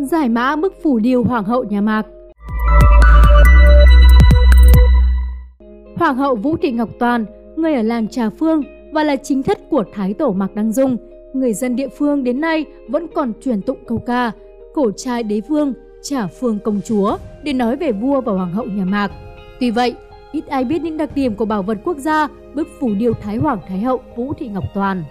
Giải mã bức phủ điêu Hoàng hậu nhà Mạc Hoàng hậu Vũ Thị Ngọc Toàn, người ở làng Trà Phương và là chính thất của Thái Tổ Mạc Đăng Dung, người dân địa phương đến nay vẫn còn truyền tụng câu ca cổ trai đế vương, Trà Phương công chúa để nói về vua và hoàng hậu nhà Mạc. Tuy vậy, ít ai biết những đặc điểm của bảo vật quốc gia bức phủ điêu Thái Hoàng Thái Hậu Vũ Thị Ngọc Toàn.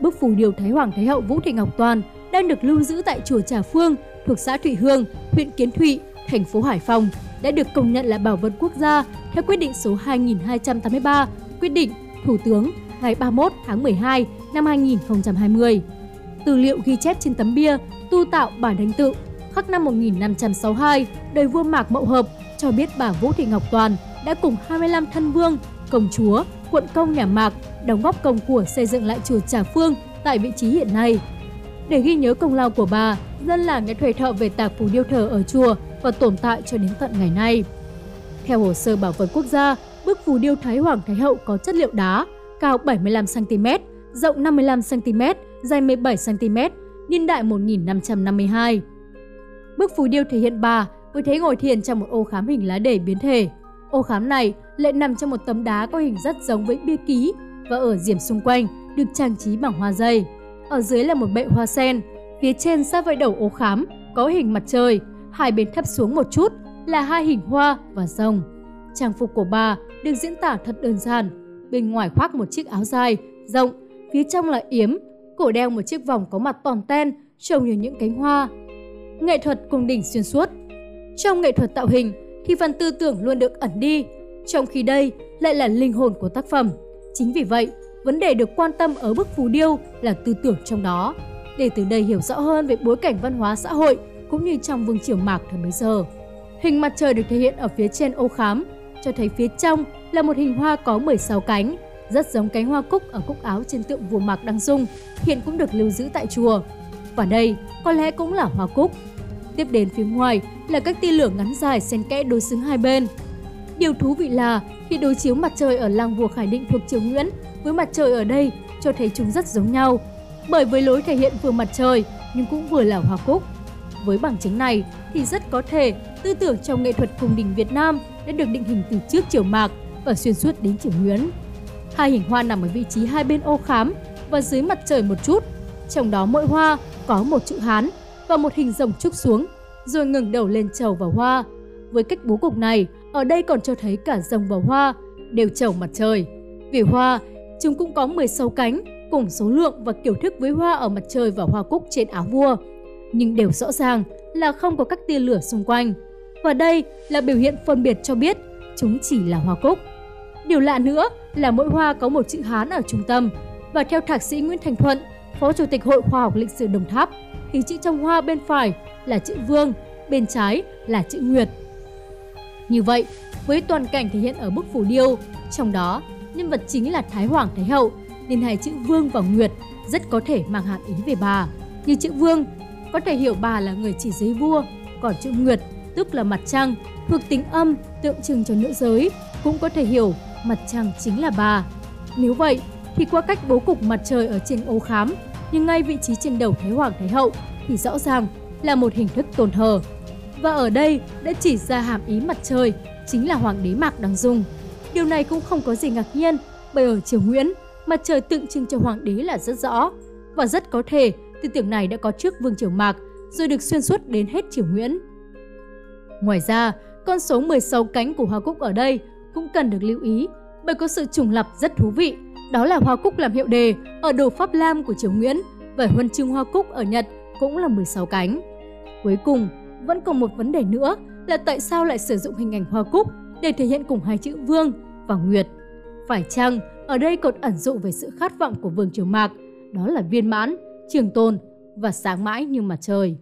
Bức phủ điêu Thái Hoàng Thái Hậu Vũ Thị Ngọc Toàn đang được lưu giữ tại chùa Trà Phương thuộc xã Thụy Hương, huyện Kiến Thụy, thành phố Hải Phòng đã được công nhận là bảo vật quốc gia theo quyết định số 2283, quyết định Thủ tướng ngày 31 tháng 12 năm 2020. Tư liệu ghi chép trên tấm bia tu tạo bản đánh tự khắc năm 1562, đời vua Mạc Mậu Hợp cho biết bà Vũ Thị Ngọc Toàn đã cùng 25 thân vương, công chúa, quận công nhà Mạc đóng góp công của xây dựng lại chùa Trà Phương tại vị trí hiện nay. Để ghi nhớ công lao của bà, dân làng đã thuê thợ về tạc phù điêu thờ ở chùa và tồn tại cho đến tận ngày nay. Theo hồ sơ bảo vật quốc gia, bức phù điêu Thái Hoàng Thái Hậu có chất liệu đá, cao 75cm, rộng 55cm, dài 17cm, niên đại 1552. Bức phù điêu thể hiện bà với thế ngồi thiền trong một ô khám hình lá đề biến thể. Ô khám này lại nằm trong một tấm đá có hình rất giống với bia ký và ở diểm xung quanh được trang trí bằng hoa dây. Ở dưới là một bệ hoa sen, phía trên sát với đầu ố khám có hình mặt trời, hai bên thấp xuống một chút là hai hình hoa và rồng. Trang phục của bà được diễn tả thật đơn giản, bên ngoài khoác một chiếc áo dài, rộng, phía trong là yếm, cổ đeo một chiếc vòng có mặt toàn ten, trông như những cánh hoa. Nghệ thuật cùng đỉnh xuyên suốt Trong nghệ thuật tạo hình thì phần tư tưởng luôn được ẩn đi, trong khi đây lại là linh hồn của tác phẩm. Chính vì vậy, vấn đề được quan tâm ở bức phù điêu là tư tưởng trong đó, để từ đây hiểu rõ hơn về bối cảnh văn hóa xã hội cũng như trong vương triều Mạc thời bấy giờ. Hình mặt trời được thể hiện ở phía trên ô khám, cho thấy phía trong là một hình hoa có 16 cánh, rất giống cánh hoa cúc ở cúc áo trên tượng vua Mạc Đăng Dung, hiện cũng được lưu giữ tại chùa. Và đây có lẽ cũng là hoa cúc. Tiếp đến phía ngoài là các tia lửa ngắn dài xen kẽ đối xứng hai bên. Điều thú vị là khi đối chiếu mặt trời ở làng vua Khải Định thuộc triều Nguyễn với mặt trời ở đây cho thấy chúng rất giống nhau. Bởi với lối thể hiện vừa mặt trời nhưng cũng vừa là hoa cúc. Với bằng chứng này thì rất có thể tư tưởng trong nghệ thuật cung đình Việt Nam đã được định hình từ trước triều Mạc và xuyên suốt đến triều Nguyễn. Hai hình hoa nằm ở vị trí hai bên ô khám và dưới mặt trời một chút. Trong đó mỗi hoa có một chữ Hán và một hình rồng trúc xuống, rồi ngừng đầu lên trầu vào hoa. Với cách bố cục này, ở đây còn cho thấy cả rồng và hoa đều trầu mặt trời. Vì hoa, chúng cũng có 16 cánh, cùng số lượng và kiểu thức với hoa ở mặt trời và hoa cúc trên áo vua. Nhưng đều rõ ràng là không có các tia lửa xung quanh. Và đây là biểu hiện phân biệt cho biết chúng chỉ là hoa cúc. Điều lạ nữa là mỗi hoa có một chữ Hán ở trung tâm và theo thạc sĩ Nguyễn Thành Thuận, Phó Chủ tịch Hội Khoa học Lịch sử Đồng Tháp, thì chữ trong hoa bên phải là chữ Vương, bên trái là chữ Nguyệt. Như vậy, với toàn cảnh thể hiện ở bức phù điêu, trong đó nhân vật chính là Thái Hoàng Thái Hậu, nên hai chữ Vương và Nguyệt rất có thể mang hàm ý về bà. Như chữ Vương có thể hiểu bà là người chỉ dưới vua, còn chữ Nguyệt tức là mặt trăng, thuộc tính âm tượng trưng cho nữ giới, cũng có thể hiểu mặt trăng chính là bà. Nếu vậy, thì qua cách bố cục mặt trời ở trên ô khám, nhưng ngay vị trí trên đầu Thái Hoàng Thái Hậu thì rõ ràng là một hình thức tôn thờ. Và ở đây đã chỉ ra hàm ý mặt trời chính là Hoàng đế Mạc Đăng Dung. Điều này cũng không có gì ngạc nhiên bởi ở triều Nguyễn, mặt trời tượng trưng cho Hoàng đế là rất rõ. Và rất có thể tư tưởng này đã có trước Vương Triều Mạc rồi được xuyên suốt đến hết triều Nguyễn. Ngoài ra, con số 16 cánh của hoa cúc ở đây cũng cần được lưu ý bởi có sự trùng lập rất thú vị. Đó là hoa cúc làm hiệu đề ở đồ Pháp Lam của triều Nguyễn và huân chương hoa cúc ở Nhật cũng là 16 cánh. Cuối cùng, vẫn còn một vấn đề nữa là tại sao lại sử dụng hình ảnh hoa cúc để thể hiện cùng hai chữ Vương và Nguyệt. Phải chăng ở đây còn ẩn dụ về sự khát vọng của Vương Triều Mạc, đó là viên mãn, trường tồn và sáng mãi như mặt trời.